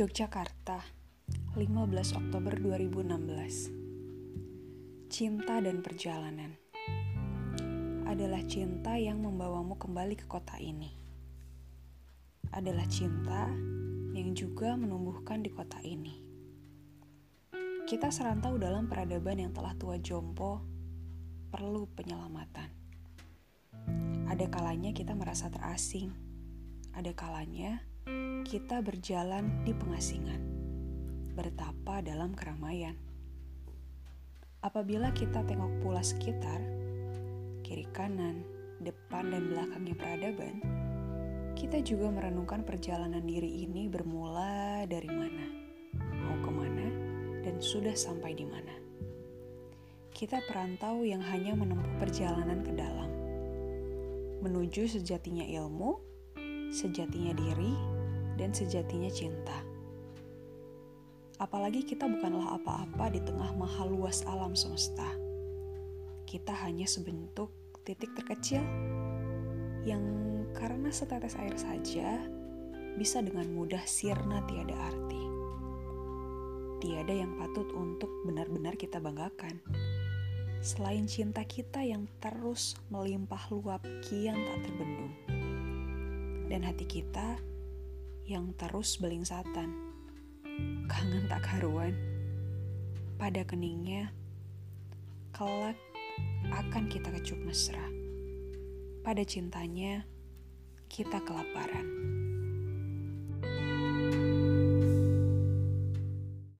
Yogyakarta, 15 Oktober 2016. Cinta dan perjalanan adalah cinta yang membawamu kembali ke kota ini. Adalah cinta yang juga menumbuhkan di kota ini. Kita serantau dalam peradaban yang telah tua jompo, perlu penyelamatan. Ada kalanya kita merasa terasing, ada kalanya kita berjalan di pengasingan, bertapa dalam keramaian. Apabila kita tengok pula sekitar, kiri kanan, depan dan belakangnya peradaban, kita juga merenungkan perjalanan diri ini bermula dari mana, mau ke mana, dan sudah sampai di mana. Kita perantau yang hanya menempuh perjalanan ke dalam, menuju sejatinya ilmu, sejatinya diri, dan sejatinya cinta. Apalagi kita bukanlah apa-apa di tengah maha luas alam semesta. Kita hanya sebentuk titik terkecil yang karena setetes air saja bisa dengan mudah sirna tiada arti. Tiada yang patut untuk benar-benar kita banggakan. Selain cinta kita yang terus melimpah luap kian tak terbendung. Dan hati kita yang terus belingsatan. Kangen tak karuan. Pada keningnya, kelak akan kita kecup mesra. Pada cintanya, kita kelaparan.